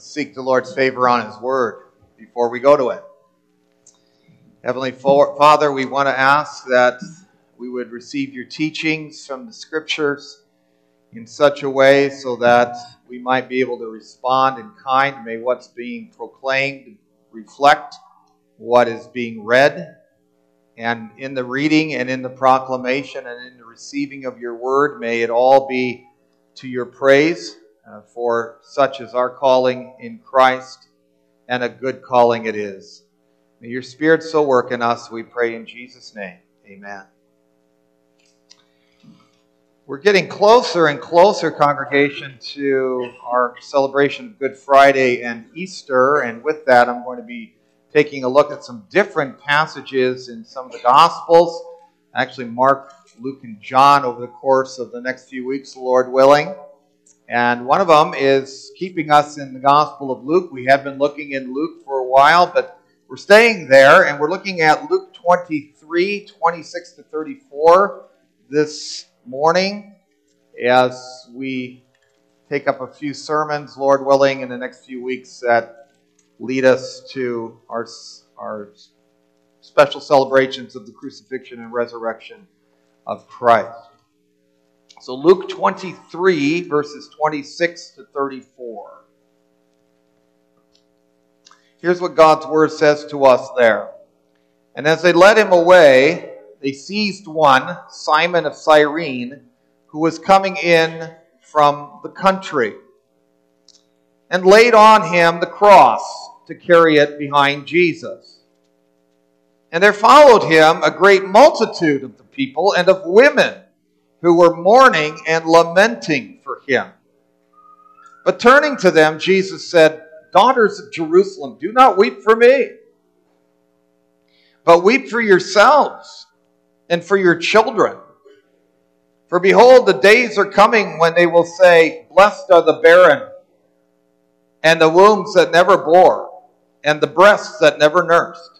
Let's seek the Lord's favor on His Word before we go to it. Heavenly Father, we want to ask that we would receive your teachings from the Scriptures in such a way so that we might be able to respond in kind. May what's being proclaimed reflect what is being read. And in the reading and in the proclamation and in the receiving of your word, may it all be to your praise uh, for such is our calling in Christ, and a good calling it is. May your Spirit so work in us, we pray in Jesus' name. Amen. We're getting closer and closer, congregation, to our celebration of Good Friday and Easter, and with that, I'm going to be taking a look at some different passages in some of the Gospels. Actually, Mark, Luke, and John over the course of the next few weeks, Lord willing. And one of them is keeping us in the Gospel of Luke. We have been looking in Luke for a while, but we're staying there, and we're looking at Luke 23, 26 to 34 this morning as we take up a few sermons, Lord willing, in the next few weeks that lead us to our, our special celebrations of the crucifixion and resurrection of Christ. So, Luke 23, verses 26 to 34. Here's what God's word says to us there. And as they led him away, they seized one, Simon of Cyrene, who was coming in from the country, and laid on him the cross to carry it behind Jesus. And there followed him a great multitude of the people and of women who were mourning and lamenting for him. But turning to them, Jesus said, Daughters of Jerusalem, do not weep for me, but weep for yourselves and for your children. For behold, the days are coming when they will say, Blessed are the barren, and the wombs that never bore, and the breasts that never nursed.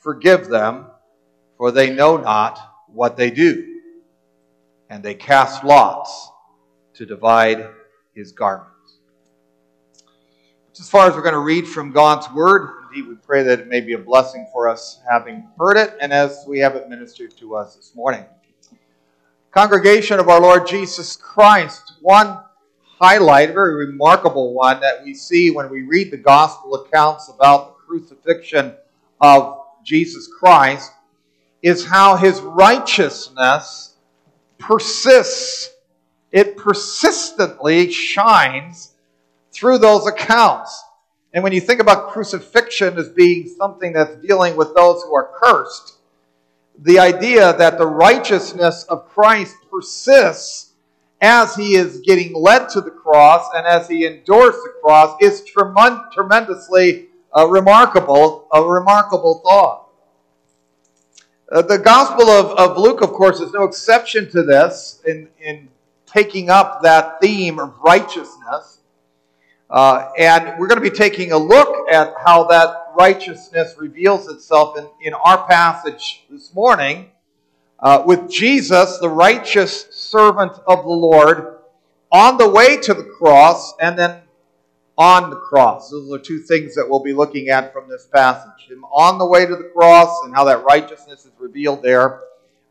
Forgive them, for they know not what they do. And they cast lots to divide his garments. As far as we're going to read from God's Word, indeed, we pray that it may be a blessing for us having heard it and as we have it ministered to us this morning. Congregation of our Lord Jesus Christ, one highlight, a very remarkable one that we see when we read the gospel accounts about the crucifixion of Jesus Christ, is how his righteousness persists. It persistently shines through those accounts. And when you think about crucifixion as being something that's dealing with those who are cursed, the idea that the righteousness of Christ persists as he is getting led to the cross and as he endures the cross is tremendously a remarkable, a remarkable thought. Uh, the Gospel of, of Luke, of course, is no exception to this in, in taking up that theme of righteousness. Uh, and we're going to be taking a look at how that righteousness reveals itself in, in our passage this morning uh, with Jesus, the righteous servant of the Lord, on the way to the cross and then on the cross. Those are two things that we'll be looking at from this passage. Him on the way to the cross and how that righteousness is revealed there,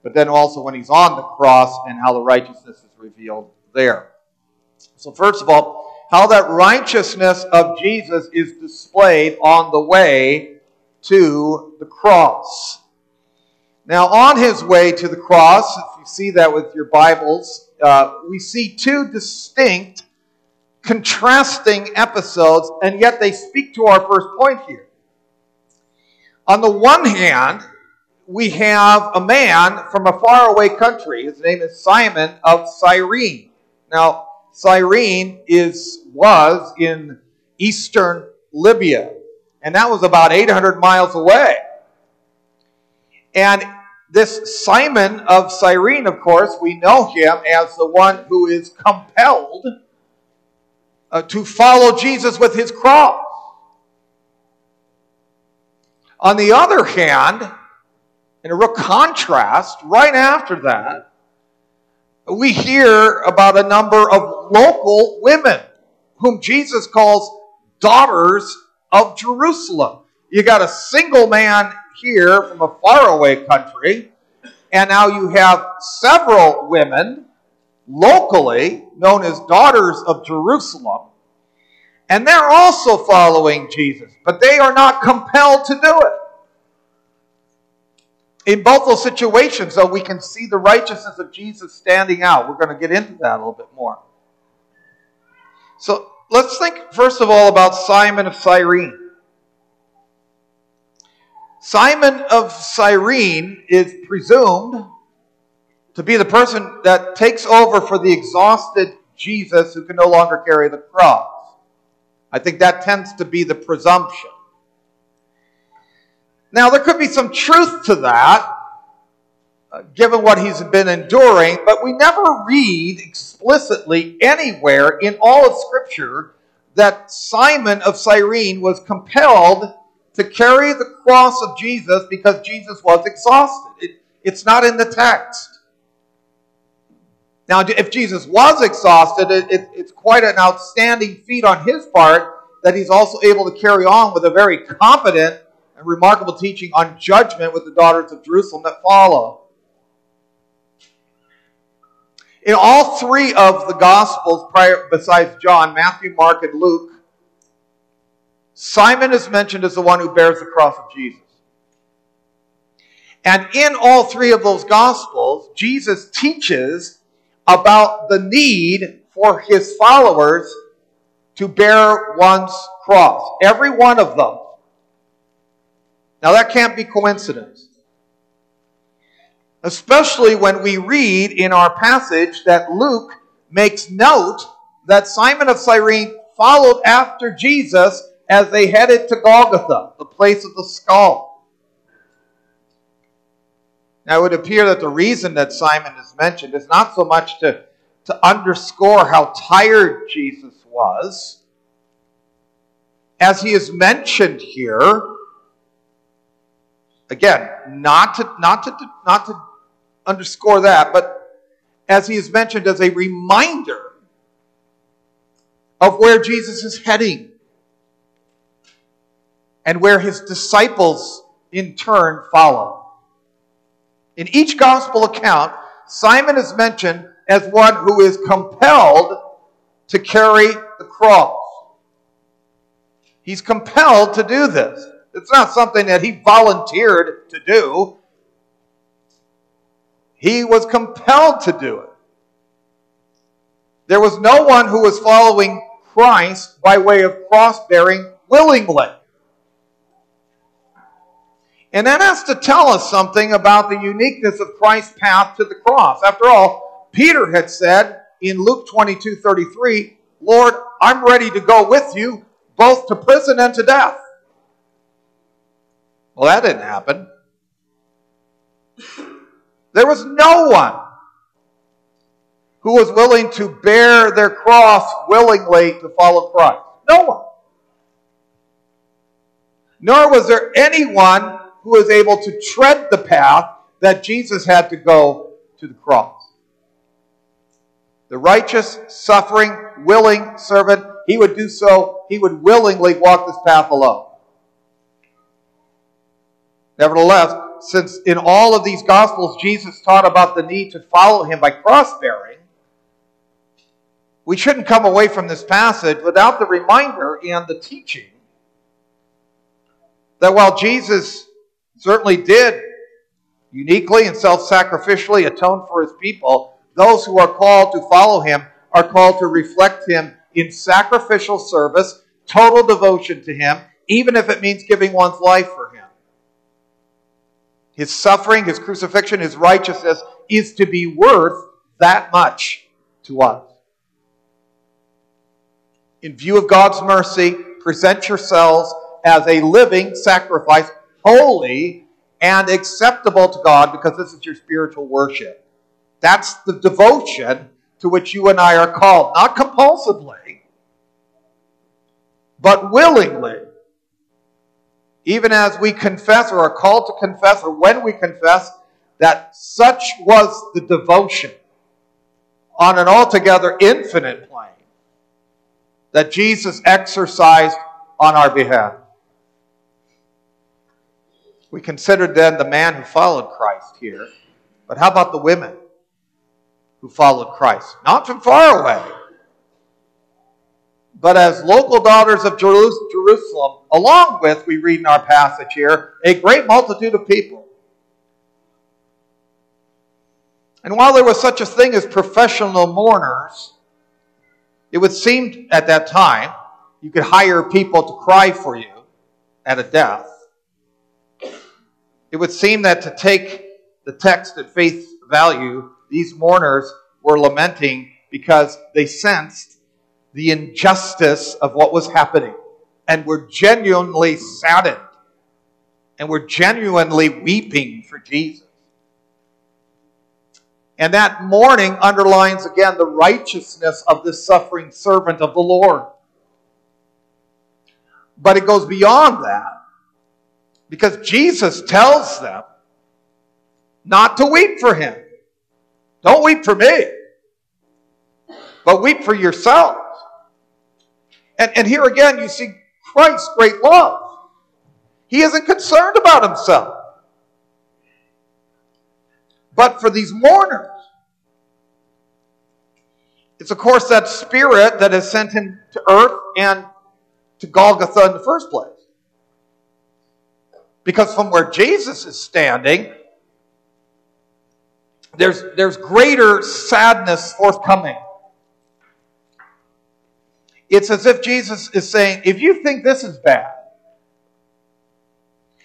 but then also when he's on the cross and how the righteousness is revealed there. So, first of all, how that righteousness of Jesus is displayed on the way to the cross. Now, on his way to the cross, if you see that with your Bibles, uh, we see two distinct contrasting episodes, and yet they speak to our first point here. On the one hand, we have a man from a faraway country. His name is Simon of Cyrene. Now, Cyrene is was in eastern Libya. And that was about 800 miles away. And this Simon of Cyrene, of course, we know him as the one who is compelled uh, to follow Jesus with his cross. On the other hand, in a real contrast, right after that, we hear about a number of local women whom Jesus calls daughters of Jerusalem. You got a single man here from a faraway country, and now you have several women locally known as daughters of Jerusalem, and they're also following Jesus, but they are not compelled to do it. In both those situations, though, we can see the righteousness of Jesus standing out. We're going to get into that a little bit more. So let's think, first of all, about Simon of Cyrene. Simon of Cyrene is presumed to be the person that takes over for the exhausted Jesus who can no longer carry the cross. I think that tends to be the presumption. Now, there could be some truth to that, uh, given what he's been enduring, but we never read explicitly anywhere in all of Scripture that Simon of Cyrene was compelled to carry the cross of Jesus because Jesus was exhausted. It, it's not in the text. Now, if Jesus was exhausted, it, it, it's quite an outstanding feat on his part that he's also able to carry on with a very competent and remarkable teaching on judgment with the daughters of Jerusalem that follow. In all three of the Gospels, prior, besides John, Matthew, Mark, and Luke, Simon is mentioned as the one who bears the cross of Jesus. And in all three of those Gospels, Jesus teaches about the need for his followers to bear one's cross. Every one of them. Now, that can't be coincidence. Especially when we read in our passage that Luke makes note that Simon of Cyrene followed after Jesus as they headed to Golgotha, the place of the skull. Now, it would appear that the reason that Simon is mentioned is not so much to, to underscore how tired Jesus was, as he is mentioned here. Again, not to, not to, not to underscore that, but as he is mentioned as a reminder of where Jesus is heading and where his disciples in turn follow. In each gospel account, Simon is mentioned as one who is compelled to carry the cross. He's compelled to do this. It's not something that he volunteered to do. He was compelled to do it. There was no one who was following Christ by way of cross bearing willingly. And that has to tell us something about the uniqueness of Christ's path to the cross. After all, Peter had said in Luke 22 33, Lord, I'm ready to go with you both to prison and to death. Well, that didn't happen. There was no one who was willing to bear their cross willingly to follow Christ. No one. Nor was there anyone who was able to tread the path that Jesus had to go to the cross. The righteous, suffering, willing servant, he would do so, he would willingly walk this path alone. Nevertheless, since in all of these Gospels Jesus taught about the need to follow him by cross bearing, we shouldn't come away from this passage without the reminder and the teaching that while Jesus certainly did uniquely and self sacrificially atone for his people. Those who are called to follow him are called to reflect him in sacrificial service, total devotion to him, even if it means giving one's life for him. His suffering, his crucifixion, his righteousness is to be worth that much to us. In view of God's mercy, present yourselves as a living sacrifice, holy and acceptable to God, because this is your spiritual worship. That's the devotion to which you and I are called, not compulsively, but willingly. Even as we confess or are called to confess, or when we confess, that such was the devotion on an altogether infinite plane that Jesus exercised on our behalf. We considered then the man who followed Christ here, but how about the women who followed Christ? Not from far away, but as local daughters of Jerusalem, along with, we read in our passage here, a great multitude of people. And while there was such a thing as professional mourners, it would seem at that time you could hire people to cry for you at a death. It would seem that to take the text at face value, these mourners were lamenting because they sensed the injustice of what was happening and were genuinely saddened and were genuinely weeping for Jesus. And that mourning underlines again the righteousness of this suffering servant of the Lord. But it goes beyond that because Jesus tells them not to weep for him. Don't weep for me, but weep for yourselves. And, and here again, you see Christ's great love. He isn't concerned about himself but for these mourners. It's, of course, that spirit that has sent him to earth and to Golgotha in the first place. Because from where Jesus is standing, there's, there's greater sadness forthcoming. It's as if Jesus is saying, if you think this is bad,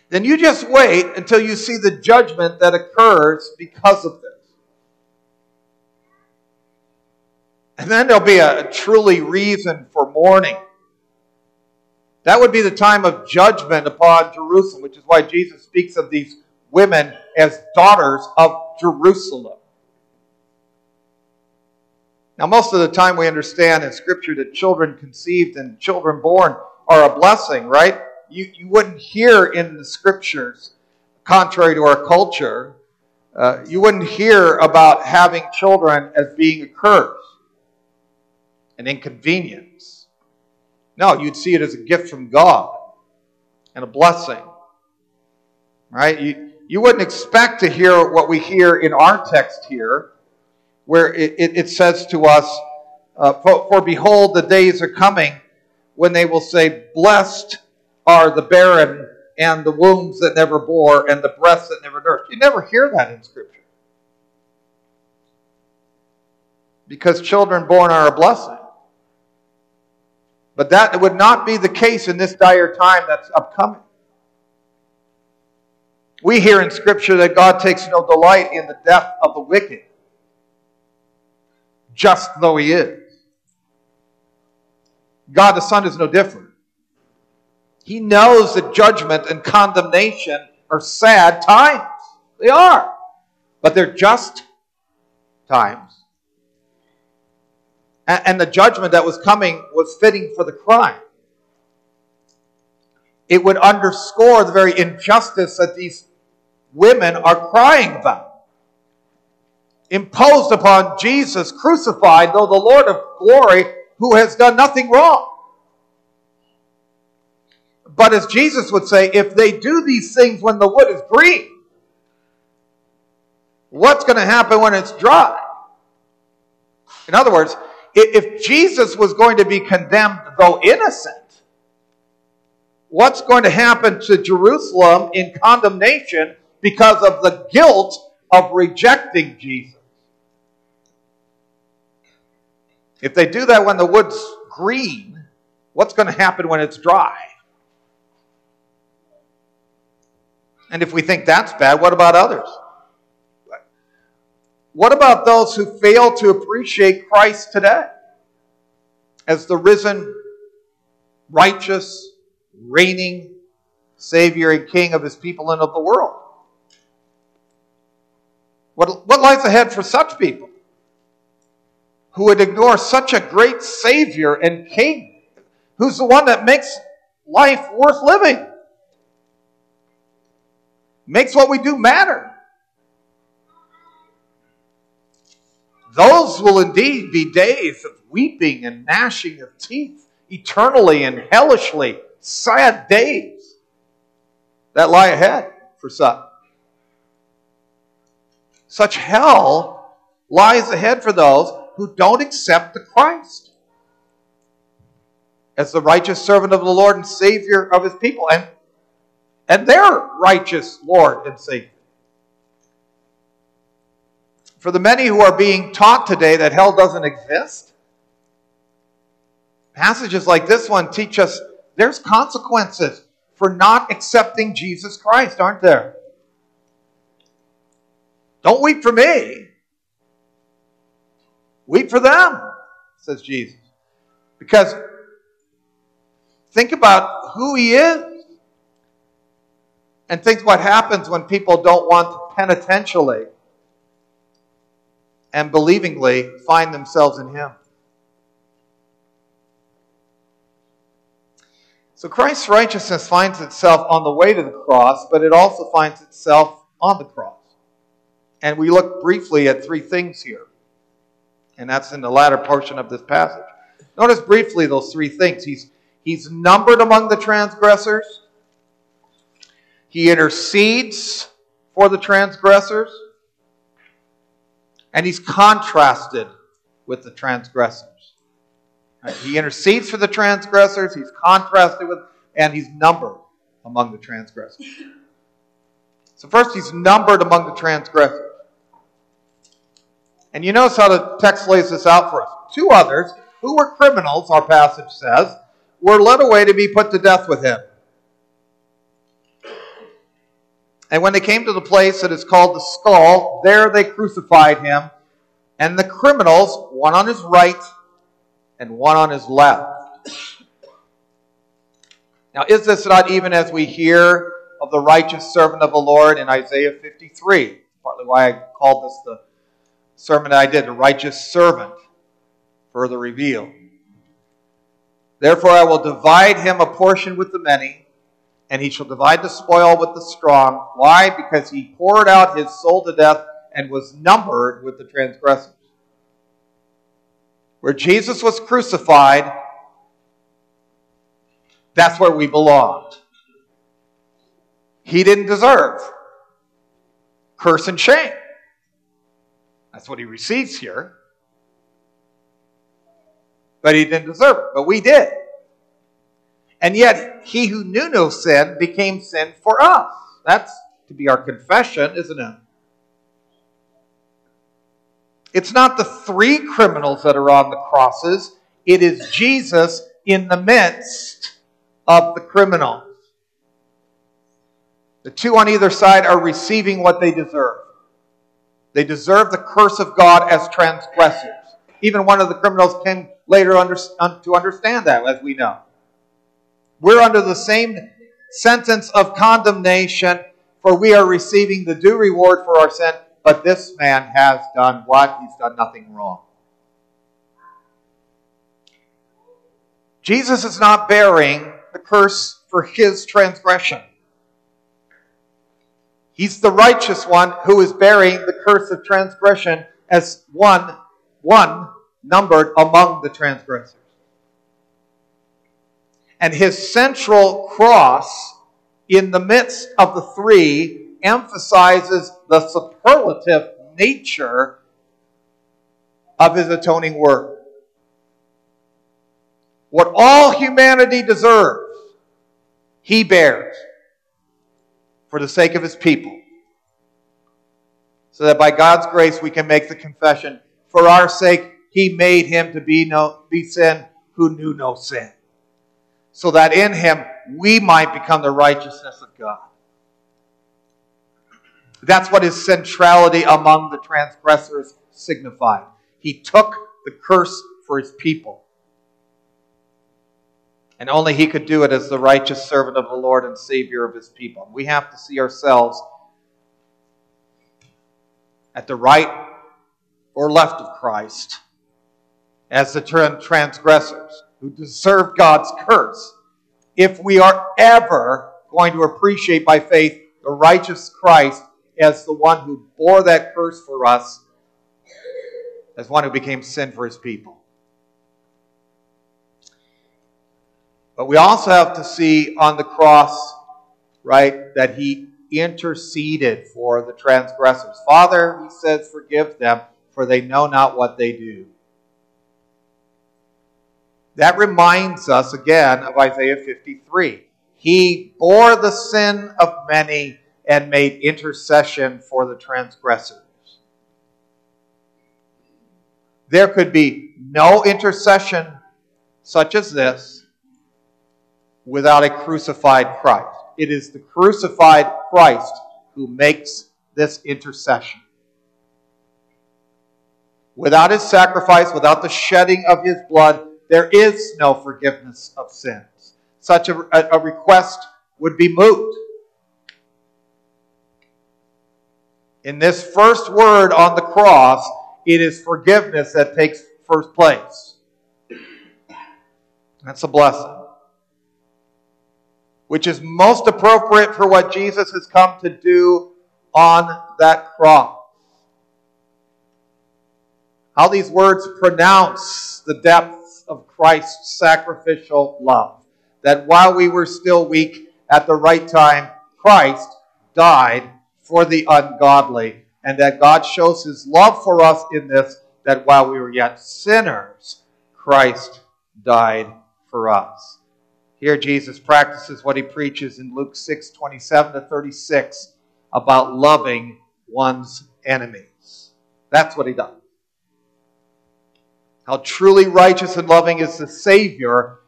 then you just wait until you see the judgment that occurs because of this. And then there'll be a, truly reason for mourning. That would be the time of judgment upon Jerusalem, which is why Jesus speaks of these women as daughters of Jerusalem. Now, most of the time we understand in Scripture that children conceived and children born are a blessing, right? you, you wouldn't hear in the scriptures, contrary to our culture, uh, you wouldn't hear about having children as being a curse, an inconvenience. No, you'd see it as a gift from God and a blessing. Right? You, you wouldn't expect to hear what we hear in our text here, where it, it, it says to us, uh, for, for behold, the days are coming when they will say, Blessed are the barren and the wombs that never bore and the breasts that never nursed. You never hear that in Scripture. Because children born are a blessing. But that would not be the case in this dire time that's upcoming. We hear in Scripture that God takes no delight in the death of the wicked, just though he is. God the Son is no different. He knows that judgment and condemnation are sad times. They are. But they're just times. And the judgment that was coming was fitting for the crime. It would underscore the very injustice that these women are crying about. Imposed upon Jesus, crucified, though the Lord of glory, who has done nothing wrong. But as Jesus would say, if they do these things when the wood is green, what's going to happen when it's dry? In other words, if Jesus was going to be condemned, though innocent, what's going to happen to Jerusalem in condemnation because of the guilt of rejecting Jesus? If they do that when the wood's green, what's going to happen when it's dry? And if we think that's bad, what about others? What about those who fail to appreciate Christ today as the risen righteous, reigning Savior and King of his people and of the world. What, what lies ahead for such people who would ignore such a great Savior and King, who's the one that makes life worth living? Makes what we do matter. Those will indeed be days of weeping and gnashing of teeth, eternally and hellishly sad days that lie ahead for some. Such hell lies ahead for those who don't accept the Christ as the righteous servant of the Lord and Savior of his people and, and their righteous Lord and Savior. For the many who are being taught today that hell doesn't exist, passages like this one teach us there's consequences for not accepting Jesus Christ, aren't there? Don't weep for me. Weep for them, says Jesus. Because think about who he is and think what happens when people don't want penitentially and believingly find themselves in Him. So Christ's righteousness finds itself on the way to the cross, but it also finds itself on the cross. And we look briefly at three things here. And that's in the latter portion of this passage. Notice briefly those three things. He's, he's numbered among the transgressors. He intercedes for the transgressors and he's contrasted with the transgressors. He intercedes for the transgressors, he's contrasted with, and he's numbered among the transgressors. So, first, he's numbered among the transgressors. And you notice how the text lays this out for us. Two others, who were criminals, our passage says, were led away to be put to death with him. And when they came to the place that is called the skull, there they crucified him, and the criminals, one on his right and one on his left. Now, is this not even as we hear of the righteous servant of the Lord in Isaiah 53? Partly why I called this the sermon I did, the righteous servant, further revealed. Therefore, I will divide him a portion with the many and he shall divide the spoil with the strong. Why? Because he poured out his soul to death and was numbered with the transgressors. Where Jesus was crucified, that's where we belonged. He didn't deserve curse and shame. That's what he receives here. But he didn't deserve it. But we did. And yet, he who knew no sin became sin for us. That's to be our confession, isn't it? It's not the three criminals that are on the crosses, it is Jesus in the midst of the criminals. The two on either side are receiving what they deserve. They deserve the curse of God as transgressors. Even one of the criminals came later under, to understand that, as we know. We're under the same sentence of condemnation, for we are receiving the due reward for our sin. But this man has done what? He's done nothing wrong. Jesus is not bearing the curse for his transgression. He's the righteous one who is bearing the curse of transgression as one, one numbered among the transgressors. And his central cross in the midst of the three emphasizes the superlative nature of his atoning work. What all humanity deserves, he bears for the sake of his people. So that by God's grace we can make the confession, for our sake, he made him to be, no, be sin who knew no sin so that in him we might become the righteousness of God. That's what his centrality among the transgressors signified. He took the curse for his people. And only he could do it as the righteous servant of the Lord and Savior of his people. We have to see ourselves at the right or left of Christ as the transgressors who deserve God's curse if we are ever going to appreciate by faith the righteous Christ as the one who bore that curse for us, as one who became sin for his people. But we also have to see on the cross, right, that he interceded for the transgressors. Father, he says, forgive them, for they know not what they do. That reminds us again of Isaiah 53. He bore the sin of many and made intercession for the transgressors. There could be no intercession such as this without a crucified Christ. It is the crucified Christ who makes this intercession. Without his sacrifice, without the shedding of his blood, there is no forgiveness of sins. Such a, a, request would be moot. In this first word on the cross, it is forgiveness that takes first place. That's a blessing. Which is most appropriate for what Jesus has come to do on that cross. How these words pronounce the depth of Christ's sacrificial love. That while we were still weak, at the right time, Christ died for the ungodly. And that God shows his love for us in this, that while we were yet sinners, Christ died for us. Here, Jesus practices what he preaches in Luke 6 27 to 36 about loving one's enemies. That's what he does. How truly righteous and loving is the Savior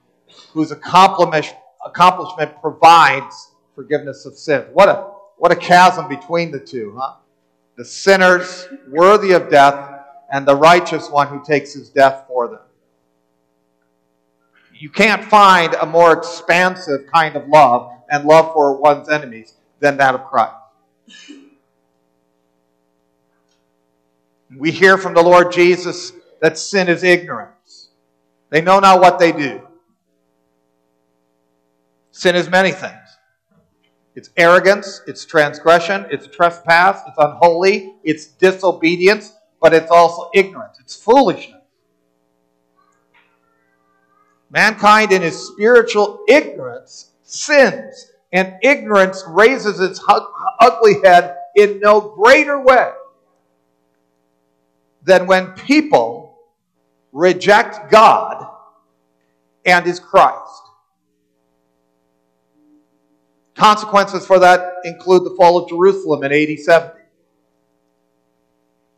whose accomplishment provides forgiveness of sins. What a, what a chasm between the two, huh? The sinners worthy of death and the righteous one who takes his death for them. You can't find a more expansive kind of love and love for one's enemies than that of Christ. We hear from the Lord Jesus that sin is ignorance. They know not what they do. Sin is many things. It's arrogance, it's transgression, it's trespass, it's unholy, it's disobedience, but it's also ignorance, it's foolishness. Mankind, in his spiritual ignorance, sins, and ignorance raises its ugly head in no greater way than when people reject God and his Christ. Consequences for that include the fall of Jerusalem in AD 70,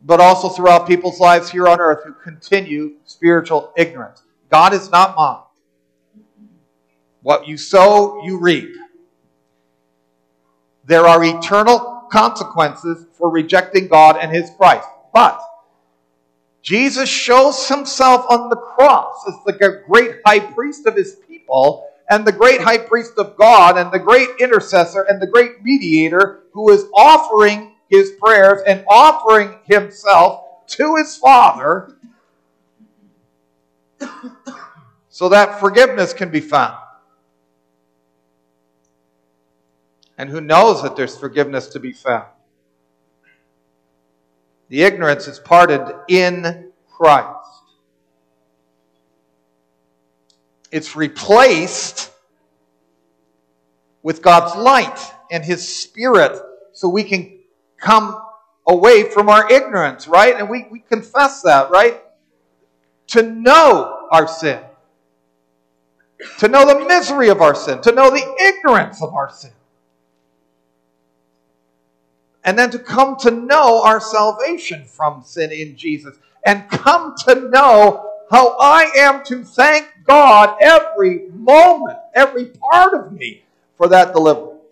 but also throughout people's lives here on earth who continue spiritual ignorance. God is not mocked. What you sow, you reap. There are eternal consequences for rejecting God and His Christ. But Jesus shows himself on the cross as the great high priest of his people and the great high priest of God and the great intercessor and the great mediator who is offering his prayers and offering himself to his Father so that forgiveness can be found. And who knows that there's forgiveness to be found? The ignorance is parted in Christ. It's replaced with God's light and His Spirit so we can come away from our ignorance, right? And we, we confess that, right? To know our sin, to know the misery of our sin, to know the ignorance of our sin and then to come to know our salvation from sin in Jesus, and come to know how I am to thank God every moment, every part of me for that deliverance.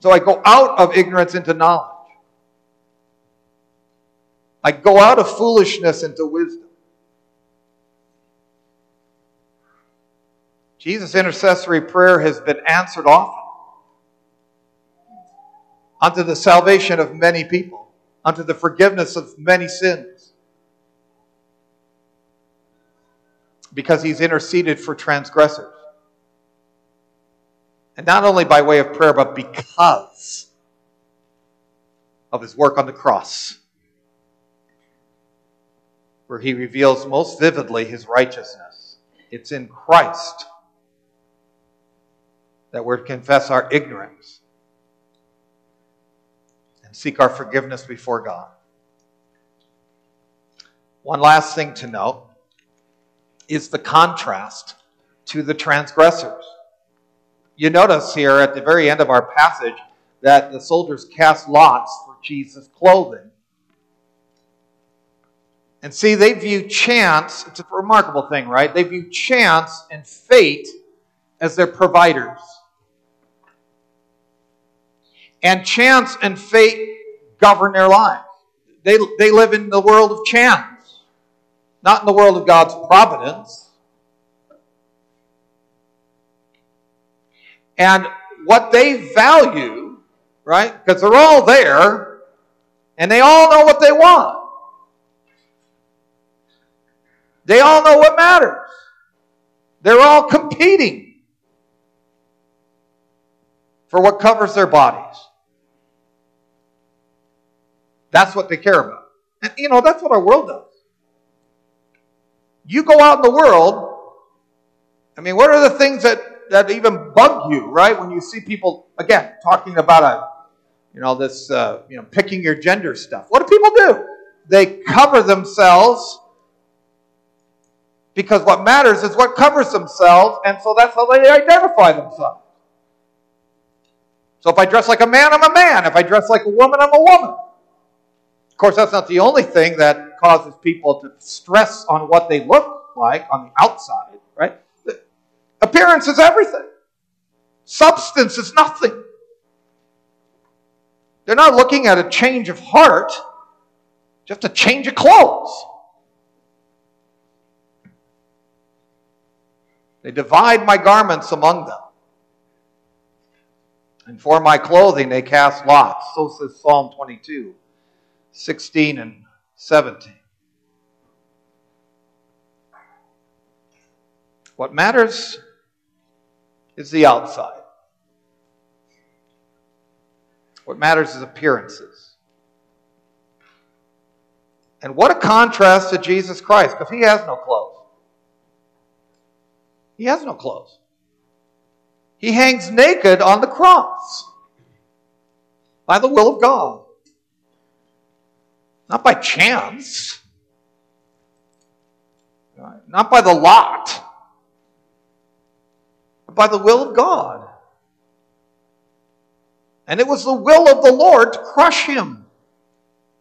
So I go out of ignorance into knowledge. I go out of foolishness into wisdom. Jesus' intercessory prayer has been answered often unto the salvation of many people, unto the forgiveness of many sins. Because he's interceded for transgressors. And not only by way of prayer, but because of his work on the cross, where he reveals most vividly his righteousness. It's in Christ that we're to confess our ignorance seek our forgiveness before God. One last thing to note is the contrast to the transgressors. You notice here at the very end of our passage that the soldiers cast lots for Jesus' clothing. And see, they view chance, it's a remarkable thing, right? They view chance and fate as their providers. And chance and fate govern their lives. They, they live in the world of chance, not in the world of God's providence. And what they value, right? Because they're all there and they all know what they want. They all know what matters. They're all competing for what covers their bodies. That's what they care about. And, you know, that's what our world does. You go out in the world, I mean, what are the things that, that even bug you, right? When you see people, again, talking about a, you know, this, uh, you know, picking your gender stuff. What do people do? They cover themselves because what matters is what covers themselves, and so that's how they identify themselves. So if I dress like a man, I'm a man. If I dress like a woman, I'm a woman. Of course, that's not the only thing that causes people to stress on what they look like on the outside, right? Appearance is everything. Substance is nothing. They're not looking at a change of heart, just a change of clothes. They divide my garments among them. And for my clothing they cast lots. So says Psalm 22. 16 and 17. What matters is the outside. What matters is appearances. And what a contrast to Jesus Christ, because he has no clothes. He has no clothes. He hangs naked on the cross by the will of God. Not by chance. Not by the lot. But by the will of God. And it was the will of the Lord to crush him.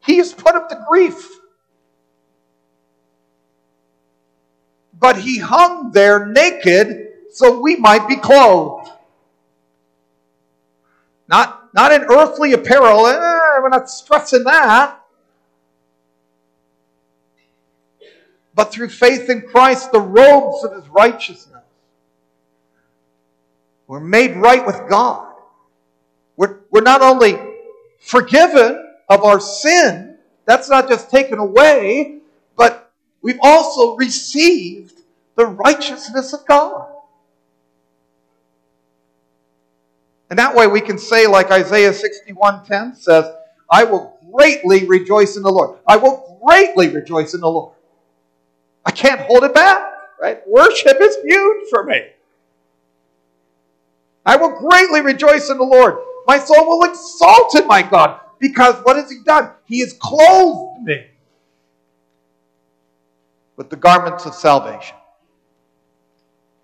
He is put up to grief. But he hung there naked so we might be clothed. Not, not in earthly apparel. Eh, we're not stressing that. but through faith in Christ, the robes of his righteousness. We're made right with God. We're, we're not only forgiven of our sin, that's not just taken away, but we've also received the righteousness of God. And that way we can say, like Isaiah 61:10 says, I will greatly rejoice in the Lord. I will greatly rejoice in the Lord. I can't hold it back, right? Worship is huge for me. I will greatly rejoice in the Lord. My soul will exalt in my God because what has He done? He has clothed me with the garments of salvation.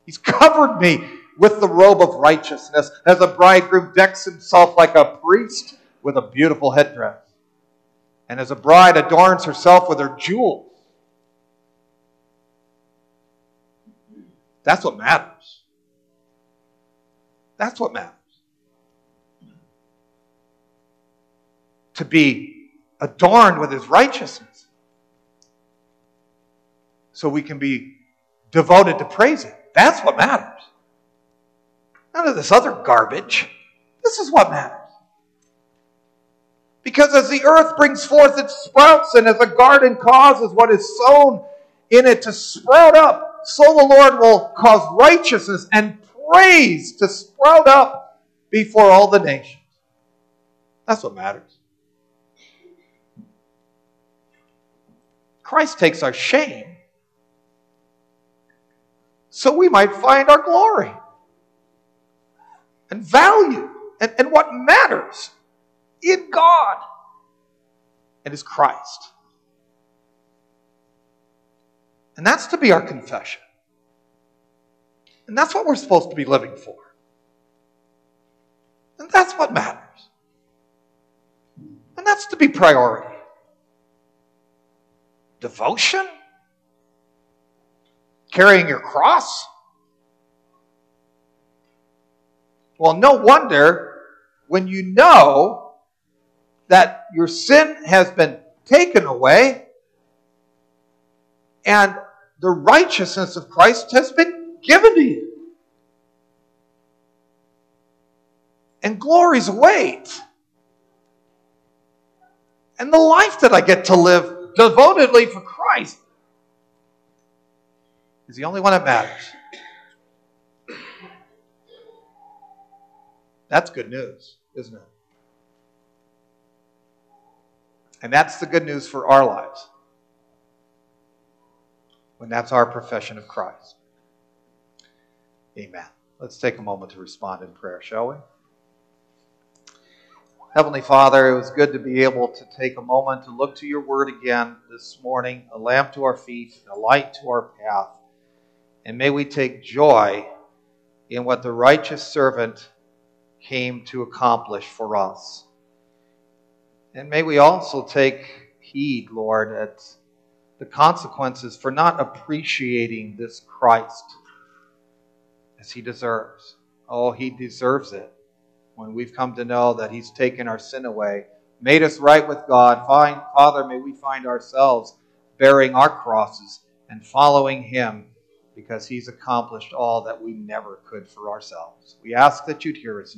He's covered me with the robe of righteousness as a bridegroom decks himself like a priest with a beautiful headdress. And as a bride adorns herself with her jewels. That's what matters. That's what matters. To be adorned with his righteousness. So we can be devoted to praising. That's what matters. None of this other garbage. This is what matters. Because as the earth brings forth its sprouts, and as a garden causes what is sown in it to sprout up, so the Lord will cause righteousness and praise to sprout up before all the nations. That's what matters. Christ takes our shame so we might find our glory and value and, and what matters in God is Christ. And that's to be our confession. And that's what we're supposed to be living for. And that's what matters. And that's to be priority. Devotion? Carrying your cross? Well, no wonder when you know that your sin has been taken away and the righteousness of Christ has been given to you. And glories await. And the life that I get to live devotedly for Christ is the only one that matters. That's good news, isn't it? And that's the good news for our lives when that's our profession of Christ. Amen. Let's take a moment to respond in prayer, shall we? Heavenly Father, it was good to be able to take a moment to look to your word again this morning, a lamp to our feet, a light to our path. And may we take joy in what the righteous servant came to accomplish for us. And may we also take heed, Lord, at the consequences for not appreciating this Christ as he deserves. Oh, he deserves it when we've come to know that he's taken our sin away, made us right with God. Find, Father, may we find ourselves bearing our crosses and following him because he's accomplished all that we never could for ourselves. We ask that you'd hear us.